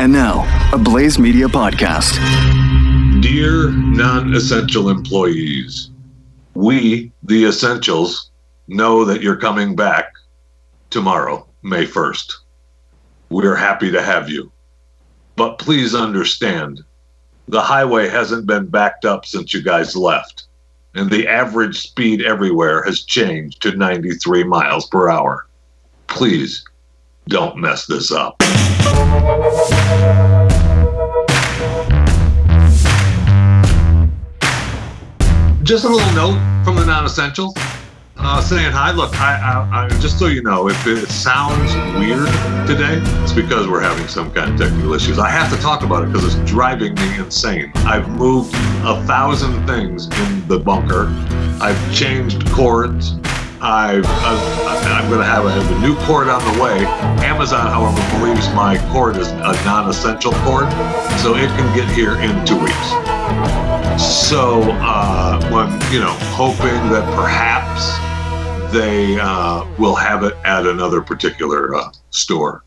And now, a Blaze Media podcast. Dear non essential employees, we, the essentials, know that you're coming back tomorrow, May 1st. We're happy to have you. But please understand, the highway hasn't been backed up since you guys left, and the average speed everywhere has changed to 93 miles per hour. Please don't mess this up. Just a little note from the non-essentials uh, saying hi. Look, I, I, I, just so you know, if it sounds weird today, it's because we're having some kind of technical issues. I have to talk about it because it's driving me insane. I've moved a thousand things in the bunker. I've changed cords. I've I'm going to have a, a new cord on the way. Amazon, however, believes my cord is a non-essential cord, so it can get here in two weeks. So, uh, when you know, hoping that perhaps they uh, will have it at another particular uh, store.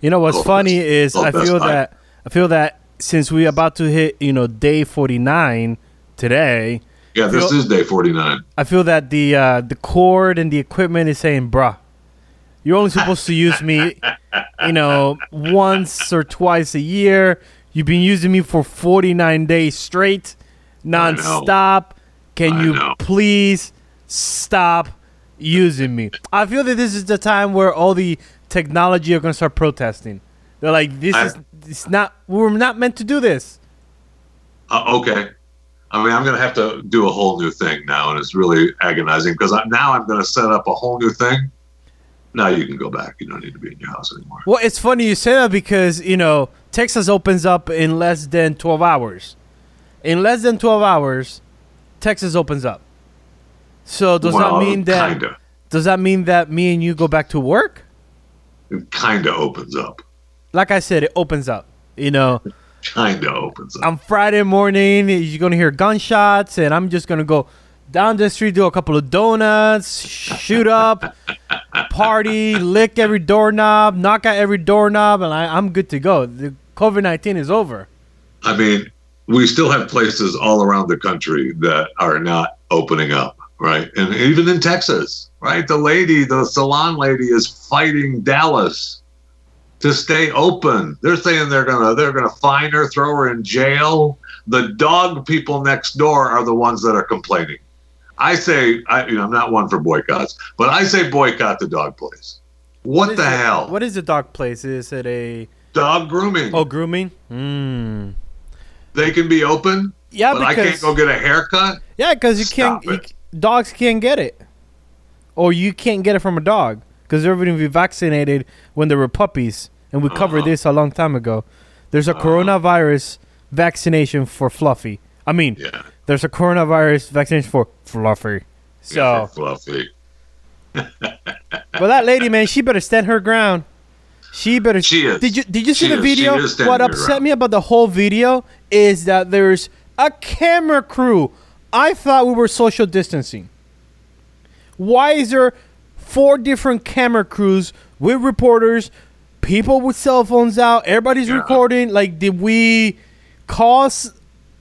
You know what's funny Best- is I feel Buy. that I feel that since we're about to hit you know day forty nine today, Yeah, this Feel- is day 49. I feel that the uh, the cord and the equipment is saying, "Bruh, you're only supposed to use me, you know, once or twice a year. You've been using me for 49 days straight, nonstop. Can I you know. please stop using me?" I feel that this is the time where all the technology are gonna start protesting. They're like, "This I- is it's not. we're not meant to do this." Uh, okay. I mean, I'm going to have to do a whole new thing now, and it's really agonizing because I, now I'm going to set up a whole new thing. Now you can go back. You don't need to be in your house anymore. Well, it's funny you say that because, you know, Texas opens up in less than 12 hours. In less than 12 hours, Texas opens up. So does well, that mean that Kinda. does that mean that me and you go back to work? It kind of opens up. Like I said, it opens up. You know, Kind of opens up. on Friday morning, you're going to hear gunshots and I'm just going to go down the street, do a couple of donuts, shoot up, party, lick every doorknob, knock out every doorknob, and I, I'm good to go. The COVID 19 is over. I mean, we still have places all around the country that are not opening up, right? And even in Texas, right? The lady, the salon lady, is fighting Dallas to stay open. They're saying they're gonna they're gonna fine her, throw her in jail. The dog people next door are the ones that are complaining. I say, I, you know, I'm not one for boycotts, but I say boycott the dog place. What the it- hell? What is the dog place? Is it a dog grooming? oh grooming? Hmm. They can be open, Yeah, but I can't go get a haircut. yeah, because you can't. Stop You, dogs can't get it, or you can't get it from a dog because they're going to be vaccinated when they were puppies, and we covered Uh-huh. this a long time ago. There's a coronavirus vaccination for Fluffy. I mean, Yeah. there's a coronavirus vaccination for Fluffy. So, Yeah, fluffy. well, that lady, man, she better stand her ground. She better. She is. Did you Did you see She the is. She video? What upset ground. me about the whole video is that there's a camera crew. I thought we were social distancing. Why is there four different camera crews with reporters, people with cell phones out? Everybody's Yeah. recording. Like, did we call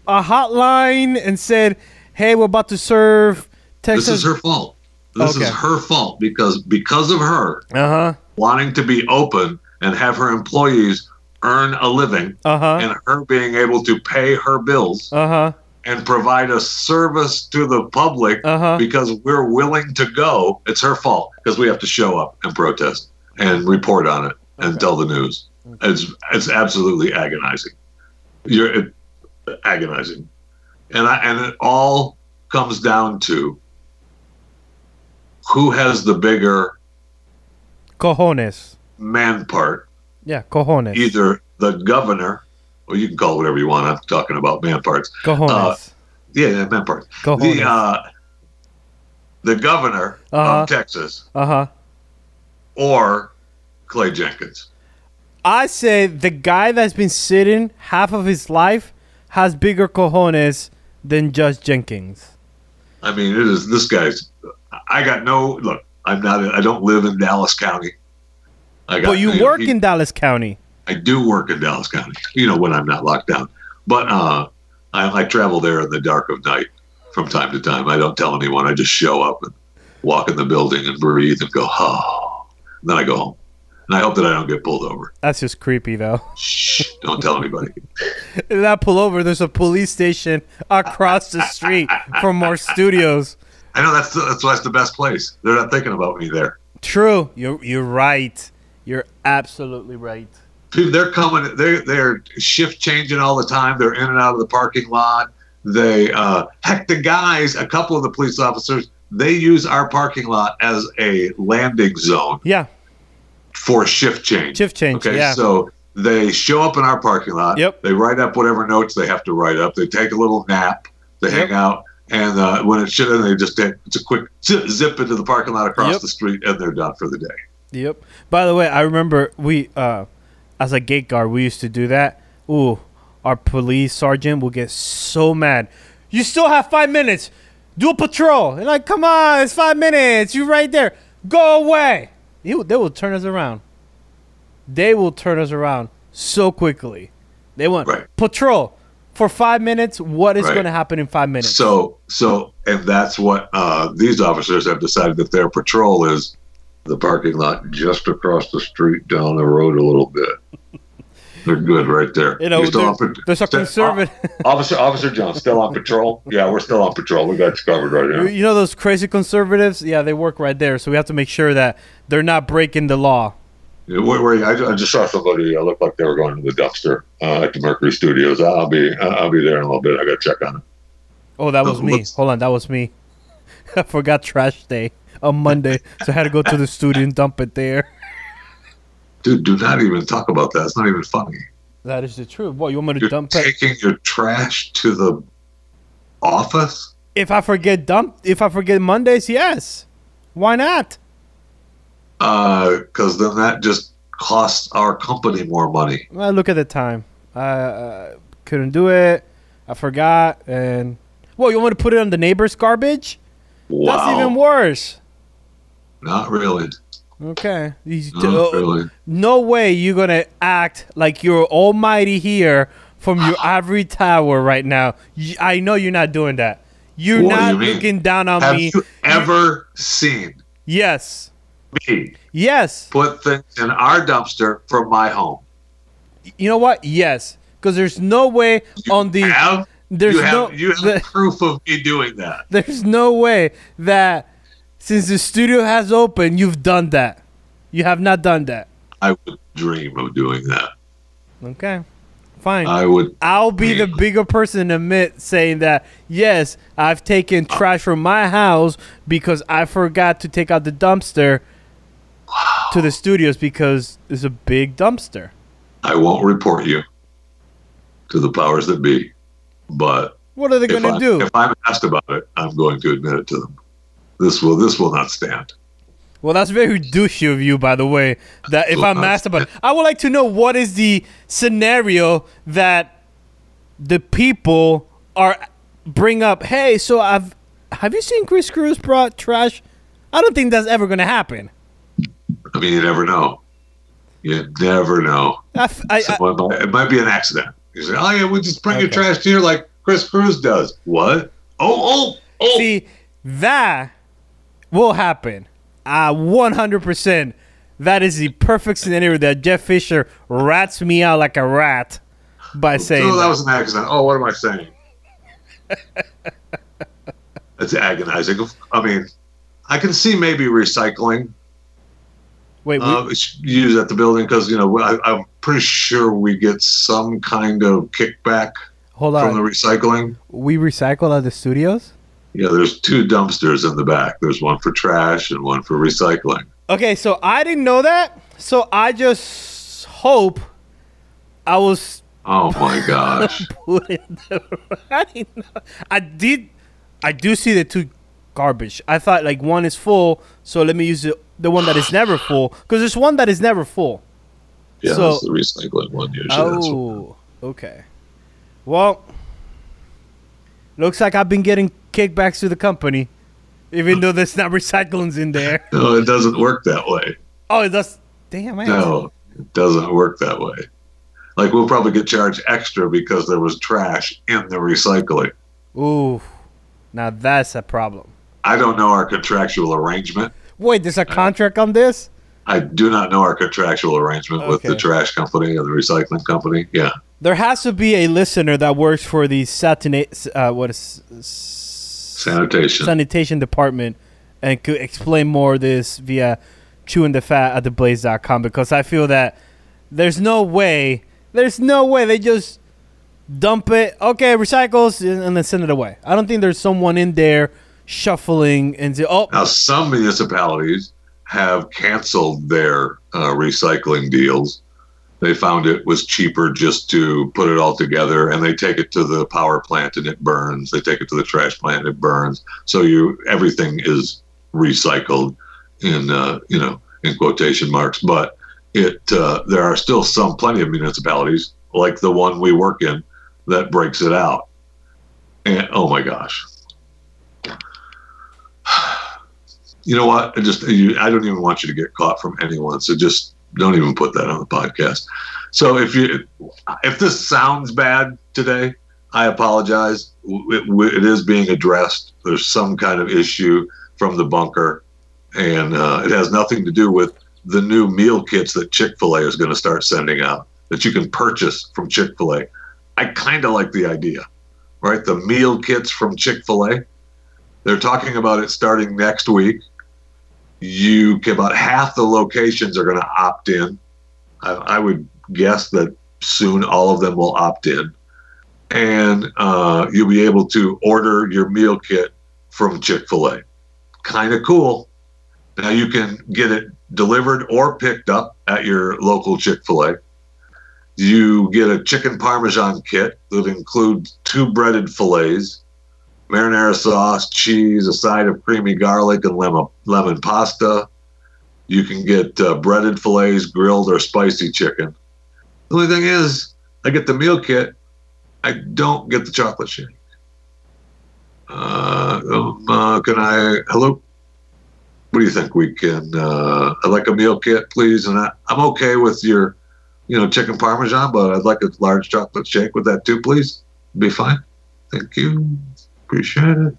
a hotline and said, "Hey, we're about to serve Texas"? This is her fault. This Okay. is her fault because because of her Uh huh. wanting to be open and have her employees earn a living Uh huh. and her being able to pay her bills Uh huh. And provide a service to the public Uh-huh. because we're willing to go. It's her fault because we have to show up and protest and report on it and Okay. tell the news. It's it's absolutely agonizing. You're it, agonizing, and I and it all comes down to who has the bigger Cojones. man part. Yeah, cojones. Either the governor, or you can call it whatever you want. I'm talking about man parts. Cojones. Uh, Yeah, yeah, man parts. Cojones. The uh, the governor Uh-huh. of Texas Uh huh. or Clay Jenkins. I say the guy that's been sitting half of his life has bigger cojones than Judge Jenkins. I mean, it is this guy's. I got no look. I'm not. I don't live in Dallas County. I got. But you work he- in Dallas County. I do work in Dallas County. You know when I'm not locked down, but uh, I, I travel there in the dark of night from time to time. I don't tell anyone. I just show up and walk in the building and breathe and go, oh. And then I go home. And I hope that I don't get pulled over. That's just creepy, though. Shh, don't tell anybody. In that pullover, there's a police station across the street from our studios. I know that's the, that's why it's the best place. They're not thinking about me there. True. You're you're right. You're absolutely right. They're coming. They're they're shift changing all the time. They're in and out of the parking lot. They uh, heck, the guys, a couple of the police officers, they use our parking lot as a landing zone Yeah. for shift change. Shift change, Okay, yeah. so they show up in our parking lot. Yep. They write up whatever notes they have to write up. They take a little nap. They Yep. hang out, and uh, when it's shit, they just take it's a quick zip, zip into the parking lot across Yep. the street, and they're done for the day. Yep. By the way, I remember we, uh, as a gate guard, we used to do that. Ooh, our police sergeant will get so mad. You still have five minutes. Do a patrol. And like, come on, it's five minutes. You right there. Go away. He, will- they will turn us around. They will turn us around so quickly. They want Right. patrol for five minutes. What is Right. going to happen in five minutes? So, so, and that's what uh, these officers have decided that their patrol is the parking lot just across the street down the road a little bit. They're good right there. you know, You're still there- on there's a conservative. Officer, Officer Jones, still on patrol? Yeah, we're still on patrol. We got you covered right here. You know those crazy conservatives? Yeah, they work right there. So we have to make sure that they're not breaking the law. Yeah, Where, where, I, I just saw somebody. Uh, looked like they were going to the dumpster uh, at the Mercury Studios. I'll be, I'll be there in a little bit. I got to check on it. Oh, that was me. Hold on, that was me. I forgot trash day on Monday, so I had to go to the studio and dump it there. Dude, do not even talk about that. It's not even funny. That is the truth. What you want me to You're dump it? taking your trash to the office. If I forget dump, if I forget Mondays, yes. Why not? Uh, because then that just costs our company more money. Well, look at the time. I uh, couldn't do it. I forgot, and well, you want me to put it on the neighbor's garbage? Wow, That's even worse. Not really, Okay. Not uh, really. no way you're gonna act like you're almighty here from your ivory tower right now. I know you're not doing that. You're What not you looking down on Have me. you ever seen yes. me Yes. put things in our dumpster from my home? You know what? Yes. Because there's no way on the Have there's you have no you have the- proof of me doing that? there's no way that since the studio has opened, you've done that. You have not done that. I would dream of doing that. Okay. Fine. I would. I'll be the bigger person to admit saying that yes, I've taken trash from my house because I forgot to take out the dumpster to the studios because it's a big dumpster. I won't report you to the powers that be, but What are they going to do? if I'm asked about it, I'm going to admit it to them. This will this will not stand. Well, that's very douchey of you, by the way. That if I'm asked about, it. I would like to know what is the scenario that the people are bring up. Hey, so I've have you seen Chris Cruz brought trash? I don't think that's ever going to happen. I mean, you never know. You never know. I, f- I- I- Someone might, it might be an accident. You say, "Oh yeah, we just bring your Okay. trash here like Chris Cruz does." What? Oh, oh, oh! See, that will happen. Uh, 100%. That is the perfect scenario that Jeff Fisher rats me out like a rat by saying oh, that was an accident. Oh, what am I saying? It's agonizing. I mean, I can see maybe recycling Wait, we, uh, used at the building because you know I, I'm pretty sure we get some kind of kickback hold on. from the recycling. we recycle at the studios? Yeah, there's two dumpsters in the back. There's one for trash and one for recycling. Okay, so I didn't know that. So I just hope I was Oh my gosh! put in the. I didn't know. I did. I do see the two garbage. I thought like one is full, so let me use the the one that is never full because there's one that is never full. Yeah, So- that's the recycling one usually. Oh, okay. Well, looks like I've been getting kickbacks to the company, even though there's not recyclings in there. No, it doesn't work that way. Oh, it does. damn. I No, it doesn't work that way. Like we'll probably get charged extra because there was trash in the recycling. Ooh, now that's a problem. I don't know our contractual arrangement. Wait, there's a contract on this? I do not know our contractual arrangement with the trash company and the recycling company. Yeah. There has to be a listener that works for the satina- uh, what is Sanitation. sanitation department and could explain more of this via chewing the fat at theblaze.com because I feel that there's no way, there's no way they just dump it, okay, recycles, and then send it away. I don't think there's someone in there shuffling and say, oh, Now, some municipalities have canceled their uh, recycling deals. They found it was cheaper just to put it all together, and they take it to the power plant and it burns. They take it to the trash plant and it burns. So you everything is recycled in uh, you know in quotation marks. But it uh, there are still some plenty of municipalities like the one we work in that breaks it out. And oh my gosh, you know what? I just you, I don't even want you to get caught from anyone. So just don't even put that on the podcast. So if you if this sounds bad today, I apologize. It, it is being addressed. There's some kind of issue from the bunker, and uh, it has nothing to do with the new meal kits that Chick Fil A is going to start sending out that you can purchase from Chick Fil A. I kind of like the idea, right? The meal kits from Chick Fil A. They're talking about it starting next week you about half the locations are going to opt in. I, I would guess that soon all of them will opt in, and uh, you'll be able to order your meal kit from Chick Fil A. Kind of cool. Now you can get it delivered or picked up at your local Chick Fil A. You get a chicken parmesan kit that includes two breaded fillets, marinara sauce, cheese, a side of creamy garlic and lemon, lemon pasta. You can get uh, breaded fillets, grilled or spicy chicken. The only thing is, I get the meal kit. I don't get the chocolate shake. Uh, um, uh, can I? Hello. What do you think? We can. Uh, I'd like a meal kit, please. And I, I'm okay with your, you know, chicken parmesan, but I'd like a large chocolate shake with that too, please. Be fine. Thank you. Appreciate it.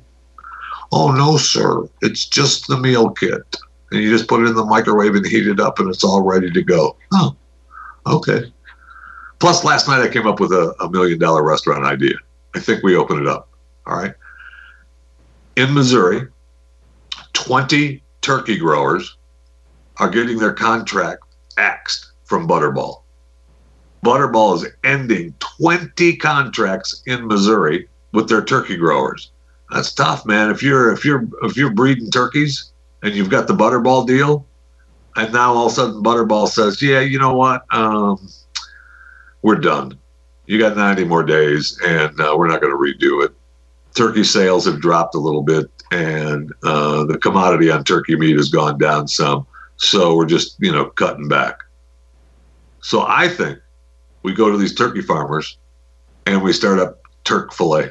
Oh no, sir. It's just the meal kit. And you just put it in the microwave and heat it up and it's all ready to go. Oh, okay. Plus last night I came up with a, a million dollar restaurant idea. I think we open it up. All right. In Missouri, 20 turkey growers are getting their contract axed from Butterball. Butterball is ending 20 contracts in Missouri with their turkey growers. That's tough, man. If you're if you're if you're breeding turkeys and you've got the Butterball deal, and now all of a sudden Butterball says, "Yeah, you know what? Um, we're done. You got 90 more days, and uh, we're not going to redo it." Turkey sales have dropped a little bit, and uh, the commodity on turkey meat has gone down some. So we're just you know cutting back. So I think we go to these turkey farmers and we start up Turk fillet.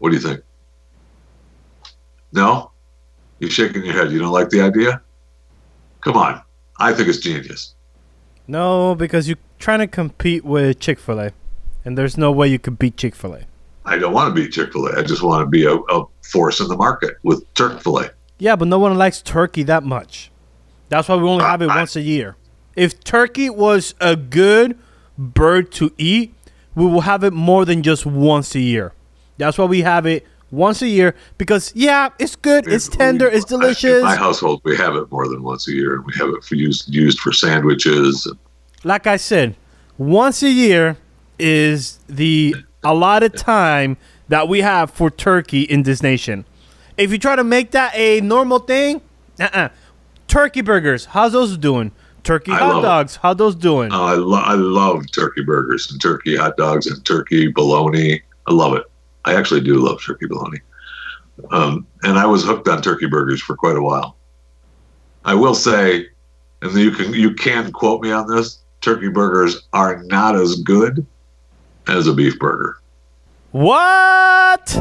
What do you think? No? You're shaking your head. You don't like the idea? Come on. I think it's genius. no, because you're trying to compete with Chick fil A, and there's no way you could beat Chick fil A. I don't want to be Chick fil A. I just want to be a, a force in the market with Turk fillet. Yeah, but no one likes turkey that much. That's why we only have it I- once a year. If turkey was a good bird to eat, we will have it more than just once a year. That's why we have it once a year because yeah, it's good, it's tender, it's delicious. In my household, we have it more than once a year, and we have it for used used for sandwiches. Like I said, once a year is the allotted time that we have for turkey in this nation. If you try to make that a normal thing, uh-uh. Turkey burgers, how's those doing? Turkey I hot love it. dogs, how those doing? Oh, I, lo- I love turkey burgers and turkey hot dogs and turkey bologna. I love it. I actually do love turkey bologna. Um, and I was hooked on turkey burgers for quite a while. I will say, and you can you can quote me on this: turkey burgers are not as good as a beef burger. What?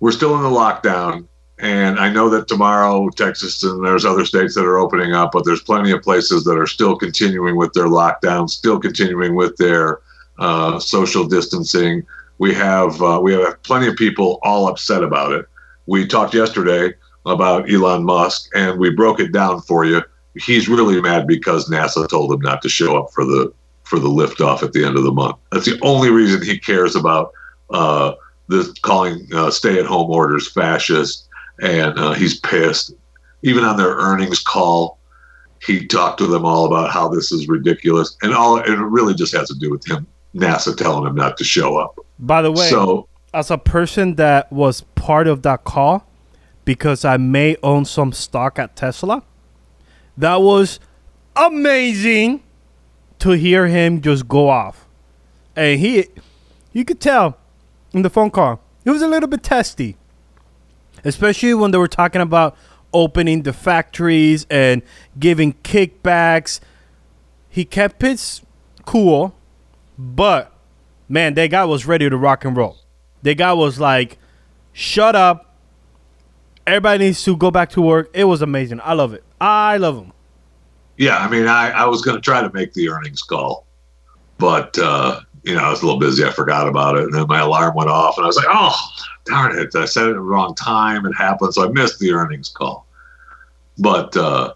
We're still in the lockdown. And I know that tomorrow, Texas and there's other states that are opening up, but there's plenty of places that are still continuing with their lockdown, still continuing with their uh, social distancing. We have uh, we have plenty of people all upset about it. We talked yesterday about Elon Musk, and we broke it down for you. He's really mad because NASA told him not to show up for the for the liftoff at the end of the month. That's the only reason he cares about uh, this calling uh, stay-at-home orders fascist and uh, he's pissed. Even on their earnings call, he talked to them all about how this is ridiculous, and all it really just has to do with him NASA telling him not to show up. By the way, So as a person that was part of that call, because I may own some stock at Tesla, that was amazing to hear him just go off. And he, you could tell in the phone call, it was a little bit testy. Especially when they were talking about opening the factories and giving kickbacks. He kept it cool, but man, that guy was ready to rock and roll. That guy was like, "Shut up! Everybody needs to go back to work." It was amazing. I love it. I love him. yeah, I mean, I, I was going to try to make the earnings call, but uh, you know, I was a little busy. I forgot about it, and then my alarm went off, and I was like, "Oh, darn it! I said it at the wrong time. It happened, so I missed the earnings call." But uh,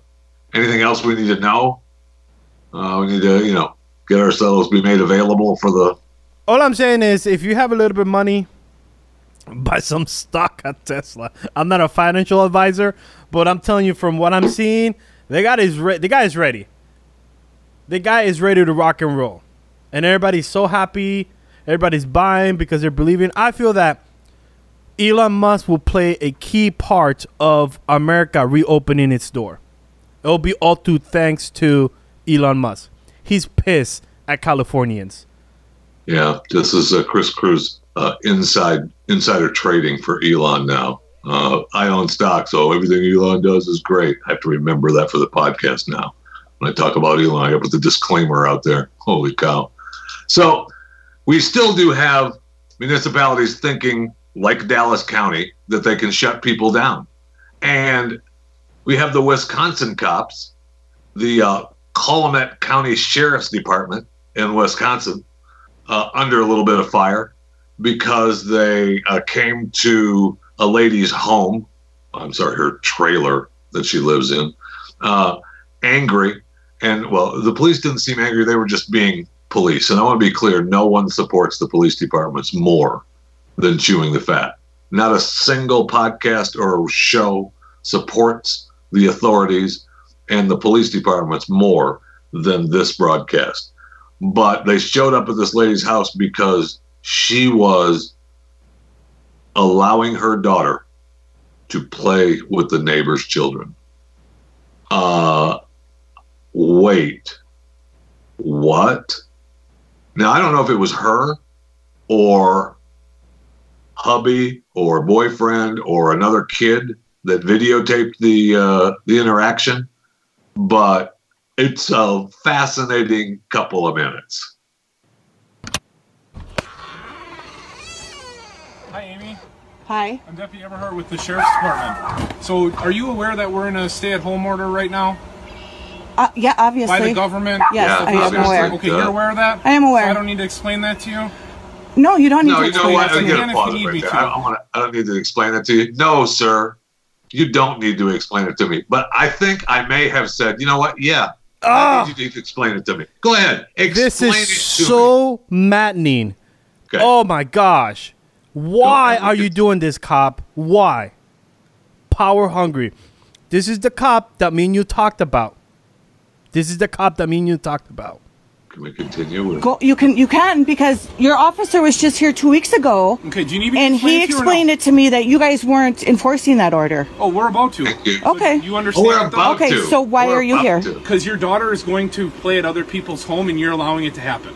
anything else we need to know? Uh, we need to, you know, get ourselves be made available for the. All I'm saying is, if you have a little bit of money, buy some stock at Tesla. I'm not a financial advisor, but I'm telling you from what I'm seeing, the guy is re- the guy is ready. The guy is ready to rock and roll, and everybody's so happy. Everybody's buying because they're believing. I feel that Elon Musk will play a key part of America reopening its door. It'll be all to thanks to Elon Musk. He's pissed at Californians. Yeah, this is uh, Chris Cruz uh, inside insider trading for Elon now. Uh, I own stock, so everything Elon does is great. I have to remember that for the podcast now. When I talk about Elon, I put the disclaimer out there. Holy cow! So we still do have municipalities thinking, like Dallas County, that they can shut people down, and we have the Wisconsin cops, the uh, Calumet County Sheriff's Department in Wisconsin uh, under a little bit of fire because they uh, came to a lady's home. I'm sorry, her trailer that she lives in, uh, angry. And well, the police didn't seem angry. They were just being police. And I want to be clear no one supports the police departments more than chewing the fat. Not a single podcast or show supports the authorities and the police departments more than this broadcast but they showed up at this lady's house because she was allowing her daughter to play with the neighbor's children. Uh, wait, what? Now, I don't know if it was her or hubby or boyfriend or another kid that videotaped the uh, the interaction, but it's a fascinating couple of minutes. Hi, Amy. Hi. I'm Deputy Everhart with the Sheriff's Department. So, are you aware that we're in a stay-at-home order right now Uh, yeah, obviously. by the government? Yes, Yeah, I am aware. Okay, you're aware of that? I am aware. So I don't need to explain that to you? No, you don't need No, to explain what? that to me. get Again, if you need right me to. I don't, wanna, I don't need to explain it to you. No, sir, you don't need to explain it to me. But I think I may have said, you know what? Yeah, I need you to explain it to me. Go ahead, explain This it is to me. so maddening. Okay. Oh my gosh. Why Go are you doing this, cop? Why? Power hungry. This is the cop that me and you talked about. This is the cop that me and you talked about. Can we continue? With, Go, you can you can because your officer was just here two weeks ago, Okay, do you need me and he it to explained it to me that you guys weren't enforcing that order. Oh, we're about to. Thank. So Okay. You understand we're that, though? about Okay, to. so why We're are you here? Because your daughter is going to play at other people's home and you're allowing it to happen.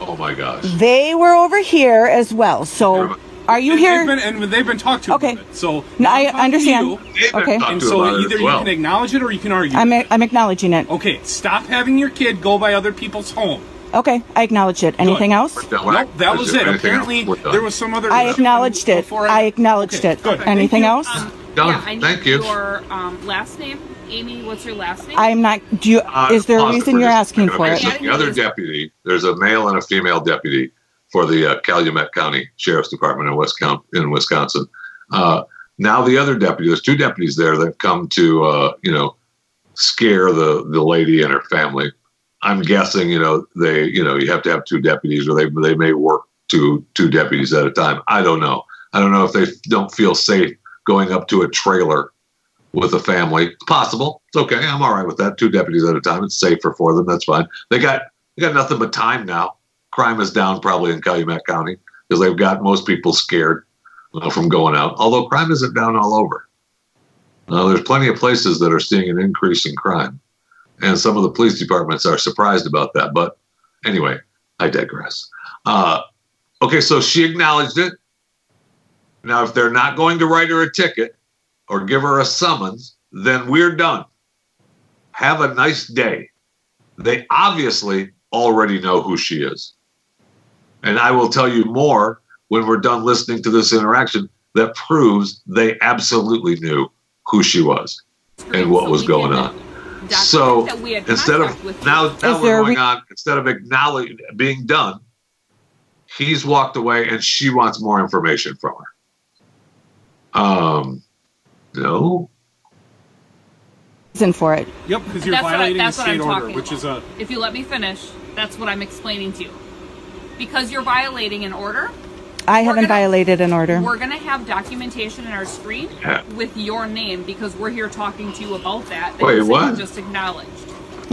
Oh my gosh. They were over here as well. So are you And here? They've been, and they've been talked to Okay. about it. So No, I I'm talking to understand. you, been Okay. talked and so about either as you can acknowledge it or you can argue. I'm I'm acknowledging it. Okay, stop having your kid go by other people's home. Okay, I acknowledged it. Anything else? Now, when I- Nope, that was it. Apparently, there was some other. I acknowledged it. Before I acknowledged Okay, it. Good. Anything Thank you. else? Um, Done. Yeah, I need Thank you. your um, last name. Amy, what's your last name? I'm not. Do you? Uh, Is there a reason you're asking for it? So Yeah, I the other deputy, there's a male and a female deputy for the uh, Calumet County Sheriff's Department in West Wisconsin. In Wisconsin, uh, now the other deputy, there's two deputies there that come to, uh, you know, scare the the lady and her family. I'm guessing, you know, they, you know, you have to have two deputies, or they they may work two two deputies at a time. I don't know. I don't know if they don't feel safe going up to a trailer with a family. It's possible. It's okay. I'm all right with that. Two deputies at a time. It's safer for them. That's fine. They got they got nothing but time now. Crime is down probably in Calumet County because they've got most people scared uh, from going out. Although crime isn't down all over. Uh, there's plenty of places that are seeing an increase in crime, and some of the police departments are surprised about that. But anyway, I digress. Uh, okay, so she acknowledged it. Now, if they're not going to write her a ticket, or give her a summons, then we're done. Have a nice day. They obviously already know who she is. And I will tell you more when we're done listening to this interaction that proves they absolutely knew who she was and what So was going on. So that we had instead of now, now we're going re- on, instead of acknowledging being done, he's walked away and she wants more information from her. Um, no, Reason for it. Yep, because you're That's what I- violating that's a what I'm state order, talking which is a. If you let me finish, that's what I'm explaining to you. Because you're violating an order, I haven't gonna- violated an order. we're going to have documentation in our screen with your name because we're here talking to you about that. that Wait, you said you what? just acknowledged.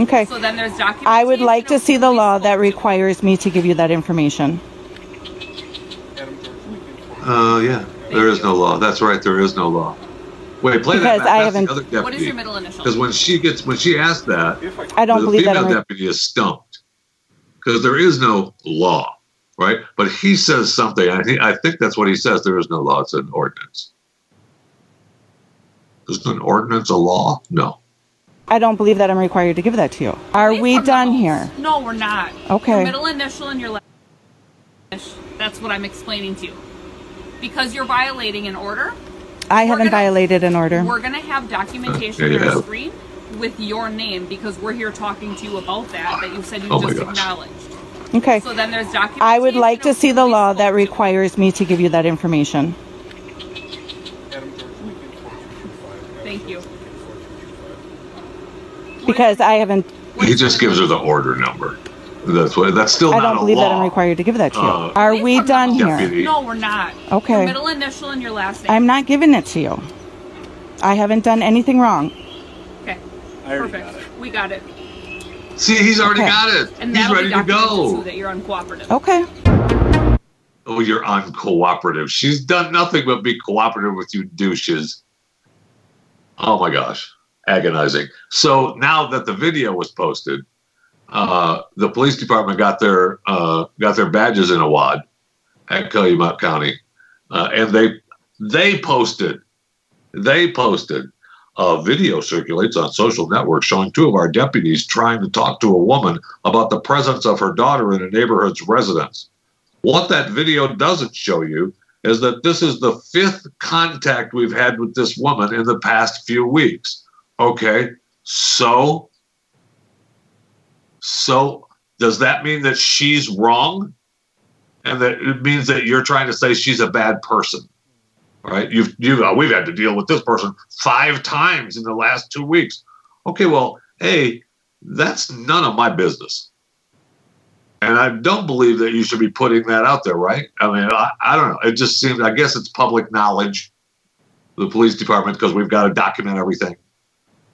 Okay. So then there's documentation. I would like to see the law that requires me to give you that information. uh, yeah, there is no law. That's right, there is no law. Wait, play Because that back. I haven't- other deputy. What is your middle initial? Because when she gets when she asked that, I don't the believe that. female deputy is stumped because there is no law, right? But he says something. I think I think that's what he says. There is no law. It's an ordinance. Isn't an ordinance a law? No. I don't believe that I'm required to give that to you. Are Wait we for done those. here? No, we're not. Okay. Your middle initial and your last initial. That's what I'm explaining to you. Because you're violating an order, I haven't gonna- violated an order. we're going to have documentation Uh, yeah, on you screen with your name because we're here talking to you about that that you said you Oh my just gosh. acknowledged. Okay. So then there's documentation. I would like to see the law that requires me to give you that information. Thank you. Because I haven't, he just gives her the order number. That's what. That's still I don't believe law. that I'm required to give that to you. Uh, Are we done here? No, we're not. Okay. Your middle initial and your last name. I'm not giving it to you. I haven't done anything wrong. Okay. Perfect. got. We got it. See, he's already Okay. got it. And he's ready to go. too that you're uncooperative. Okay. Oh, you're uncooperative. She's done nothing but be cooperative with you douches. Oh my gosh, agonizing. So now that the video was posted, uh, the police department got their uh, got their badges in a wad at Calumet County, uh, and they they posted they posted a video circulates on social networks showing two of our deputies trying to talk to a woman about the presence of her daughter in a neighborhood's residence. What that video doesn't show you is that this is the fifth contact we've had with this woman in the past few weeks. Okay, so so does that mean that she's wrong? And that it means that you're trying to say she's a bad person, right? You've you uh, we've had to deal with this person five times in the last two weeks. Okay, well, hey, that's none of my business. And I don't believe that you should be putting that out there, right? I mean, I, I don't know. It just seems, I guess it's public knowledge, the police department, because we've got to document everything.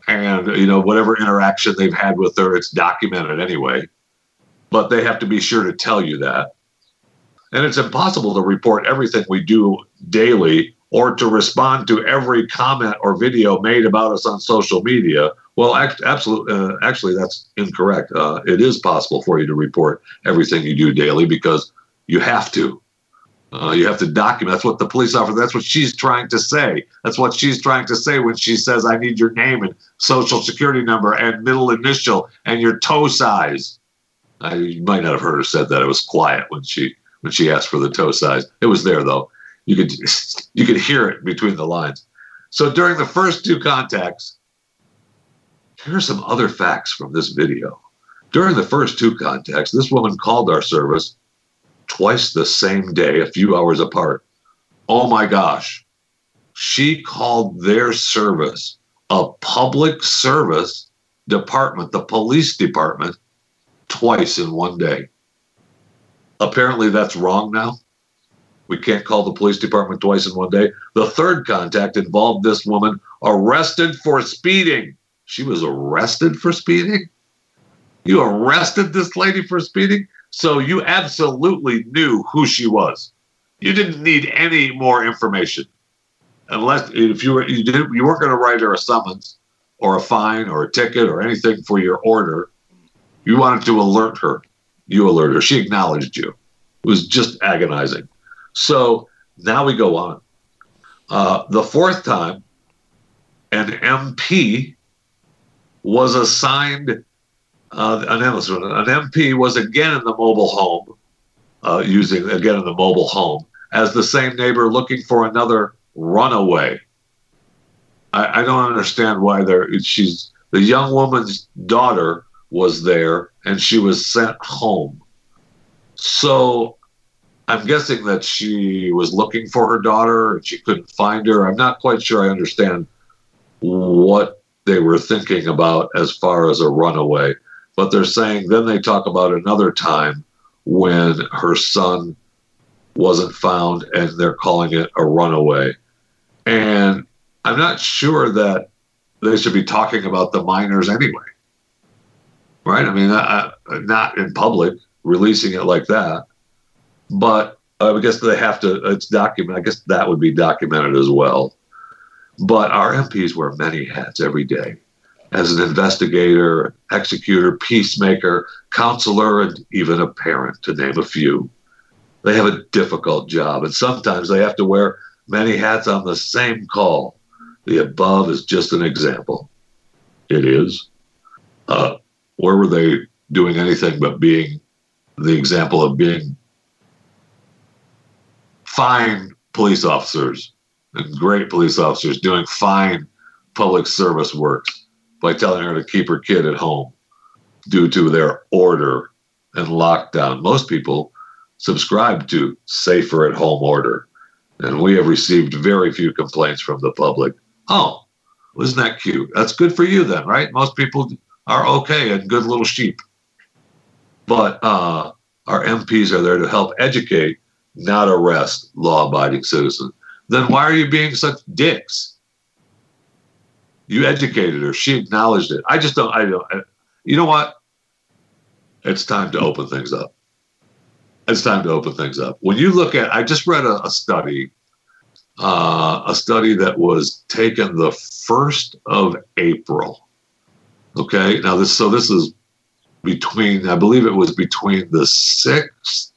And, you know, whatever interaction they've had with her, it's documented anyway. But they have to be sure to tell you that. And it's impossible to report everything we do daily or to respond to every comment or video made about us on social media. Well, act, absolutely, uh, actually, that's incorrect. Uh, it is possible for you to report everything you do daily because you have to. Uh, you have to document. That's what the police officer. That's what she's trying to say. That's what she's trying to say when she says, "I need your name and social security number and middle initial and your toe size." I, you might not have heard her said that. It was quiet when she when she asked for the toe size. It was there though. You could you could hear it between the lines. So during the first two contacts, here are some other facts from this video. During the first two contacts, this woman called our service twice the same day, a few hours apart. Oh my gosh. She called their service a public service department, the police department, twice in one day. Apparently, that's wrong now. We can't call the police department twice in one day. The third contact involved this woman arrested for speeding. She was arrested for speeding? You arrested this lady for speeding? So you absolutely knew who she was. You didn't need any more information. Unless if you were you didn't you weren't going to write her a summons or a fine or a ticket or anything for your order. You wanted to alert her. You alerted her. She acknowledged you. It was just agonizing. So now we go on. Uh, the fourth time, an MP was assigned uh, an, an MP was again in the mobile home, uh, using again in the mobile home as the same neighbor looking for another runaway. I, I don't understand why there. She's the young woman's daughter was there, and she was sent home. So I'm guessing that she was looking for her daughter and she couldn't find her. I'm not quite sure I understand what they were thinking about as far as a runaway. But they're saying then they talk about another time when her son wasn't found and they're calling it a runaway. And I'm not sure that they should be talking about the minors anyway. Right? I mean, not in public, releasing it like that. But I guess they have to, it's document. I guess that would be documented as well. But our MPs wear many hats every day as an investigator, executor, peacemaker, counselor, and even a parent, to name a few. They have a difficult job, and sometimes they have to wear many hats on the same call. The above is just an example. It is. Uh, where were they doing anything but being the example of being fine police officers and great police officers doing fine public service work by telling her to keep her kid at home due to their order and lockdown. Most people subscribe to safer at home order, and we have received very few complaints from the public. Oh, isn't that cute? That's good for you then, right? Most people are okay and good little sheep. But uh, our MPs are there to help educate not arrest law abiding citizens, then why are you being such dicks? You educated her. She acknowledged it. I just don't, I don't, I, you know what? It's time to open things up. It's time to open things up. When you look at, I just read a, a study, uh, a study that was taken the 1st of April. Okay. Now, this, so this is between, I believe it was between the 6th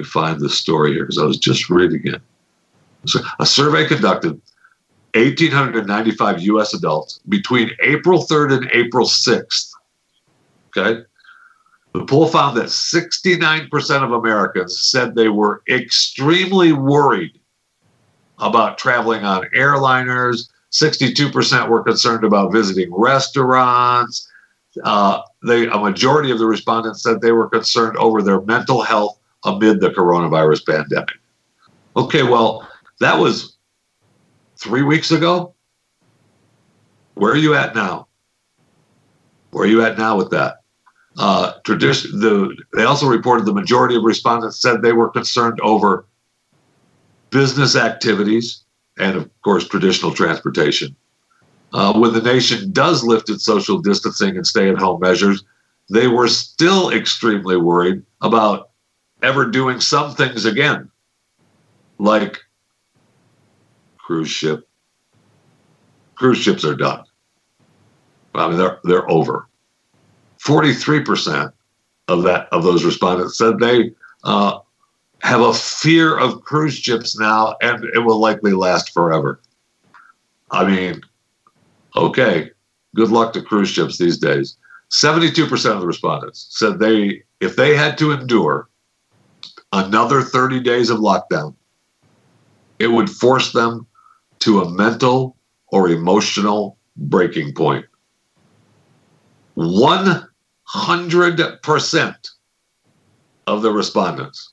me find the story here because I was just reading it. So a survey conducted 1,895 U.S. adults between April 3rd and April 6th. Okay. The poll found that 69% of Americans said they were extremely worried about traveling on airliners. 62% were concerned about visiting restaurants. Uh, they, a majority of the respondents said they were concerned over their mental health amid the coronavirus pandemic. Okay, well, that was three weeks ago. Where are you at now? Where are you at now with that? Uh, tradition. The they also reported the majority of respondents said they were concerned over business activities and, of course, traditional transportation. Uh, when the nation does lift its social distancing and stay-at-home measures, they were still extremely worried about ever doing some things again, like cruise ship. Cruise ships are done. I mean, they're they're over. Forty-three percent of that of those respondents said they uh, have a fear of cruise ships now, and it will likely last forever. I mean, okay, good luck to cruise ships these days. 72% of the respondents said they, if they had to endure another 30 days of lockdown, it would force them to a mental or emotional breaking point. 100% of the respondents.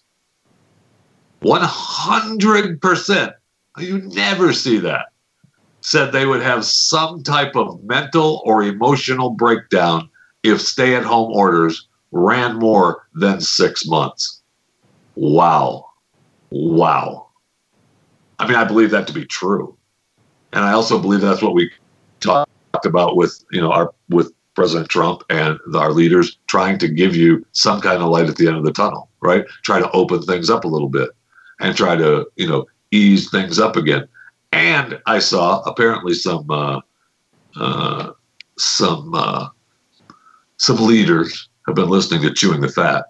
100%. You never see that. Said they would have some type of mental or emotional breakdown if stay at home orders ran more than six months. Wow. Wow. I mean, I believe that to be true. And I also believe that's what we talked about with, you know, our with President Trump and our leaders trying to give you some kind of light at the end of the tunnel, right? Try to open things up a little bit and try to, you know, ease things up again. And I saw apparently some uh, uh, some uh, some leaders have been listening to Chewing the Fat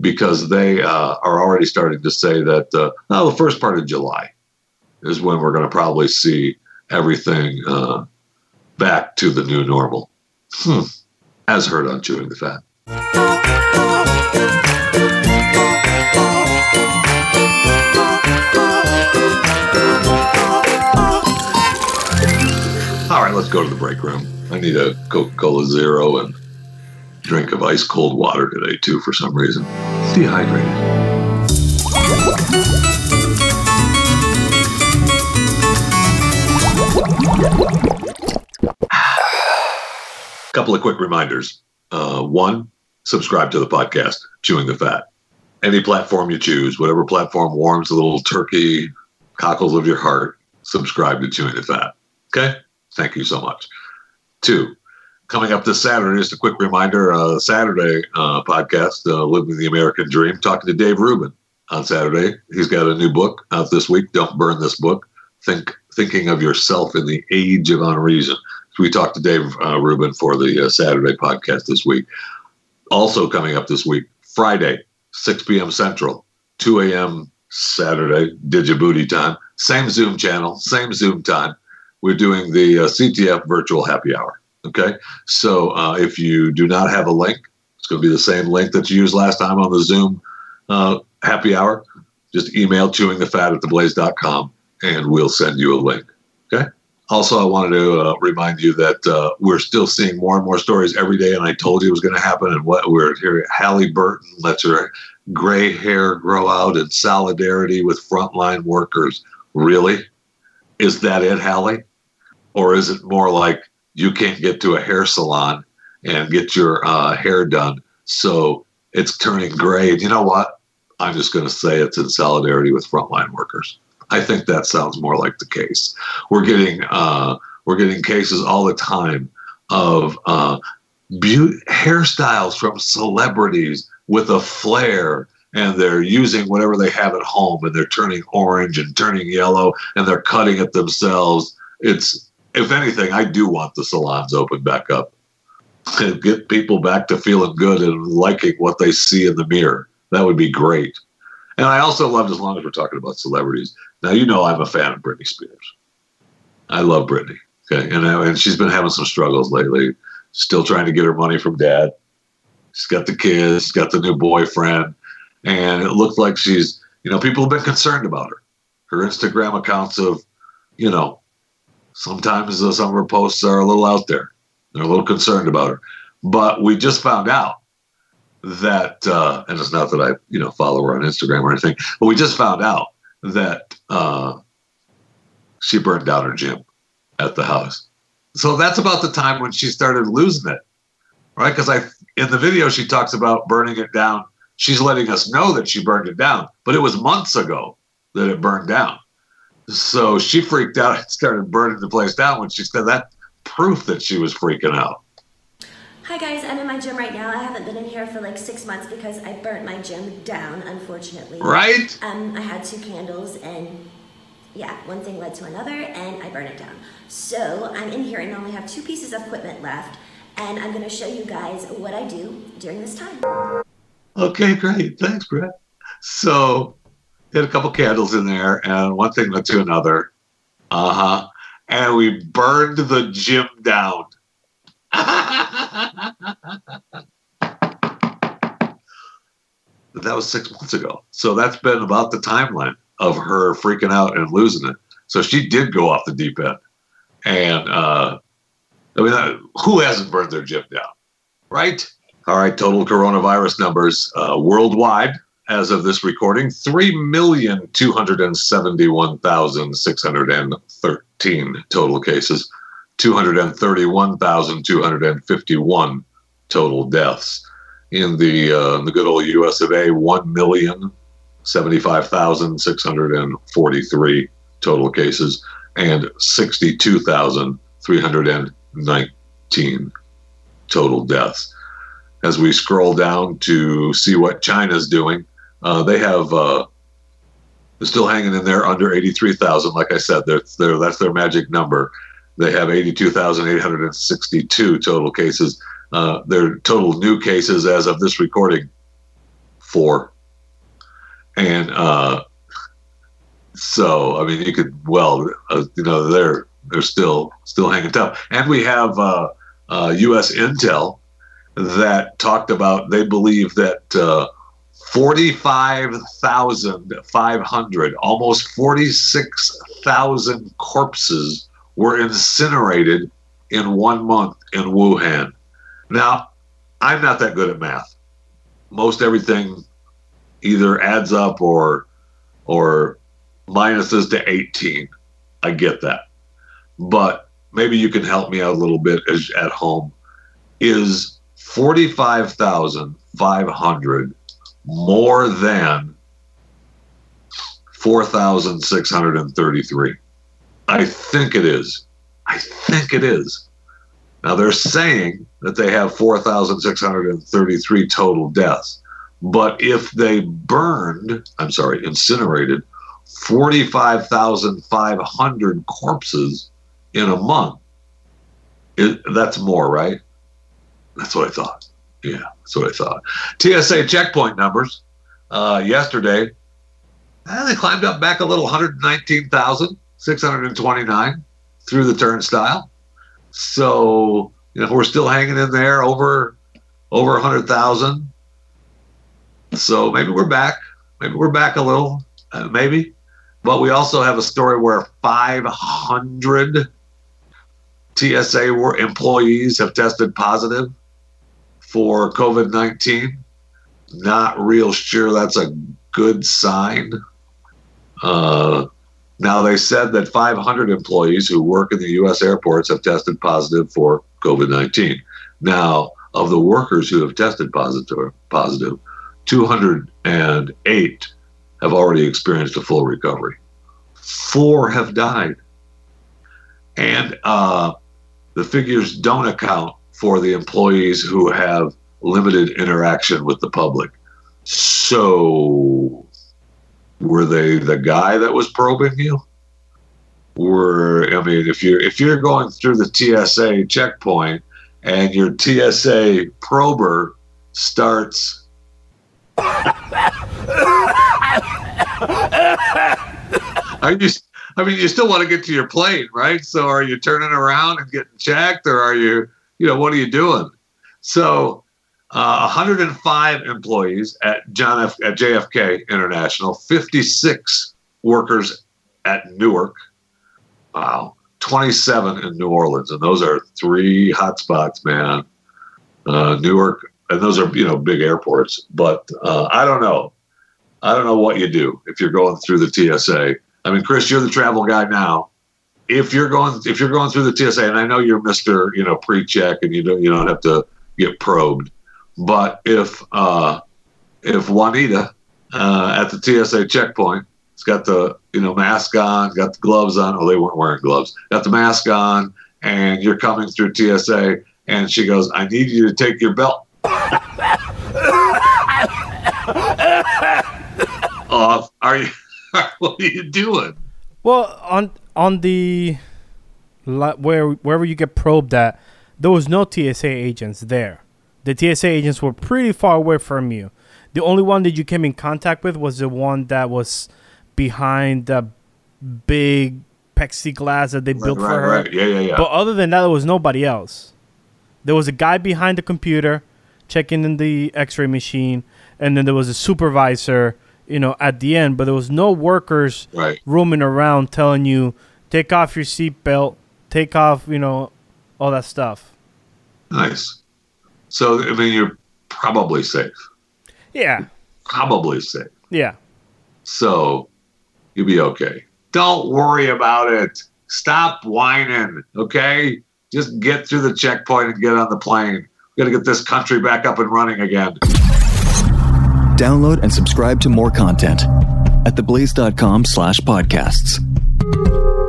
because they uh, are already starting to say that uh, oh, the first part of July is when we're going to probably see everything uh, back to the new normal. Hmm. As heard on Chewing the Fat. Let's go to the break room. I need a Coca Cola Zero and drink of ice cold water today, too, for some reason. Dehydrated. couple of quick reminders. Uh, one, subscribe to the podcast, Chewing the Fat. Any platform you choose, whatever platform warms the little turkey cockles of your heart, subscribe to Chewing the Fat. Okay? Thank you so much. Two, coming up this Saturday, just a quick reminder uh, Saturday uh, podcast, uh, Living the American Dream, talking to Dave Rubin on Saturday. He's got a new book out this week, Don't Burn This Book. Think Thinking of Yourself in the Age of Unreason. So we talked to Dave uh, Rubin for the uh, Saturday podcast this week. Also coming up this week, Friday, 6 p.m. Central, 2 a.m. Saturday, Digibooty time. Same Zoom channel, same Zoom time. We're doing the uh, CTF virtual happy hour. Okay. So uh, if you do not have a link, it's going to be the same link that you used last time on the Zoom uh, happy hour. Just email chewingthefat at theblaze.com and we'll send you a link. Okay. Also, I wanted to uh, remind you that uh, we're still seeing more and more stories every day, and I told you it was going to happen. And what we're hearing, Hallie Burton lets her gray hair grow out in solidarity with frontline workers. Really? Is that it, Hallie? Or is it more like you can't get to a hair salon and get your uh, hair done, so it's turning gray? And you know what? I'm just going to say it's in solidarity with frontline workers. I think that sounds more like the case. We're getting uh, we're getting cases all the time of uh, be- hairstyles from celebrities with a flair, and they're using whatever they have at home, and they're turning orange and turning yellow, and they're cutting it themselves. It's if anything, I do want the salons open back up and get people back to feeling good and liking what they see in the mirror. That would be great. And I also loved, as long as we're talking about celebrities, now you know I'm a fan of Britney Spears. I love Britney. Okay, and uh, and she's been having some struggles lately. Still trying to get her money from dad. She's got the kids, she's got the new boyfriend, and it looks like she's you know people have been concerned about her. Her Instagram accounts of, you know, sometimes uh, some of her posts are a little out there. They're a little concerned about her, but we just found out that, uh, and it's not that I you know follow her on Instagram or anything, but we just found out that uh, she burned down her gym at the house. So that's about the time when she started losing it, right? Because I, in the video, she talks about burning it down. She's letting us know that she burned it down, but it was months ago that it burned down. So she freaked out and started burning the place down when she said that proof that she was freaking out. Hi guys, I'm in my gym right now. I haven't been in here for like six months because I burnt my gym down, unfortunately. Right? Um, I had two candles and yeah, one thing led to another and I burned it down. So I'm in here and only have two pieces of equipment left and I'm gonna show you guys what I do during this time. Okay, great. Thanks, Brett. So, had a couple candles in there, and one thing led to another. Uh huh. And we burned the gym down. that was six months ago. So that's been about the timeline of her freaking out and losing it. So she did go off the deep end. And uh, I mean, uh, who hasn't burned their gym down, right? All right, total coronavirus numbers uh, worldwide as of this recording 3,271,613 total cases, 231,251 total deaths. In the, uh, the good old US of A, 1,075,643 total cases and 62,319 total deaths. As we scroll down to see what China's doing, uh, they have uh, still hanging in there under 83,000. Like I said, they're, they're, that's their magic number. They have 82,862 total cases. Uh, their total new cases as of this recording, four. And uh, so, I mean, you could well, uh, you know, they're they're still still hanging tough. And we have uh, U.S. Intel that talked about they believe that uh, 45,500, almost 46,000 corpses were incinerated in one month in Wuhan. Now, I'm not that good at math. Most everything either adds up or or minuses to 18. I get that. But maybe you can help me out a little bit as, at home. Is 45,500 more than 4,633? I think it is. I think it is. Now they're saying that they have 4,633 total deaths. But if they burned, I'm sorry, incinerated 45,500 corpses in a month, it, that's more, right? That's what I thought. Yeah, that's what I thought. TSA checkpoint numbers uh, yesterday, eh, they climbed up back a little 119,629 through the turnstile. So, you know, we're still hanging in there over over 100,000. So maybe we're back. Maybe we're back a little. Uh, maybe. But we also have a story where 500 TSA employees have tested positive for COVID 19. Not real sure that's a good sign. Uh, now, they said that 500 employees who work in the U.S. airports have tested positive for COVID 19. Now, of the workers who have tested positive, positive 208 have already experienced a full recovery. Four have died. And uh, the figures don't account for the employees who have limited interaction with the public. So, were they the guy that was probing you? Were I mean, if you're if you're going through the TSA checkpoint and your TSA prober starts are you? I mean, you still want to get to your plane, right? So, are you turning around and getting checked, or are you, you know, what are you doing? So, uh, 105 employees at John F. at JFK International, 56 workers at Newark. Wow, 27 in New Orleans, and those are three hot spots, man. Uh, Newark, and those are you know big airports. But uh, I don't know. I don't know what you do if you're going through the TSA. I mean, Chris, you're the travel guy now. If you're going if you're going through the TSA, and I know you're Mister, you know, pre-check, and you don't you don't have to get probed. But if uh, if Juanita uh, at the TSA checkpoint it's got the you know mask on, got the gloves on, oh they weren't wearing gloves, got the mask on, and you're coming through TSA, and she goes, "I need you to take your belt off. Are you? what are you doing? Well, on on the where wherever you get probed at, there was no TSA agents there. The TSA agents were pretty far away from you. The only one that you came in contact with was the one that was behind the big plexiglass that they Right, built right, for her. right. Yeah, yeah, yeah. But other than that, there was nobody else. there was a guy behind the computer checking in the X-ray machine, and then there was a supervisor, you know, at the end. But there was no workers roaming around telling you take off your seatbelt, take off, you know, all that stuff. Nice. So I mean, you're probably safe. Yeah, Probably safe. yeah. So you'll be okay. Don't worry about it. Stop whining, okay? Just get through the checkpoint and get on the plane. We got to get this country back up and running again. Download and subscribe to more content at theblaze.com slash podcasts.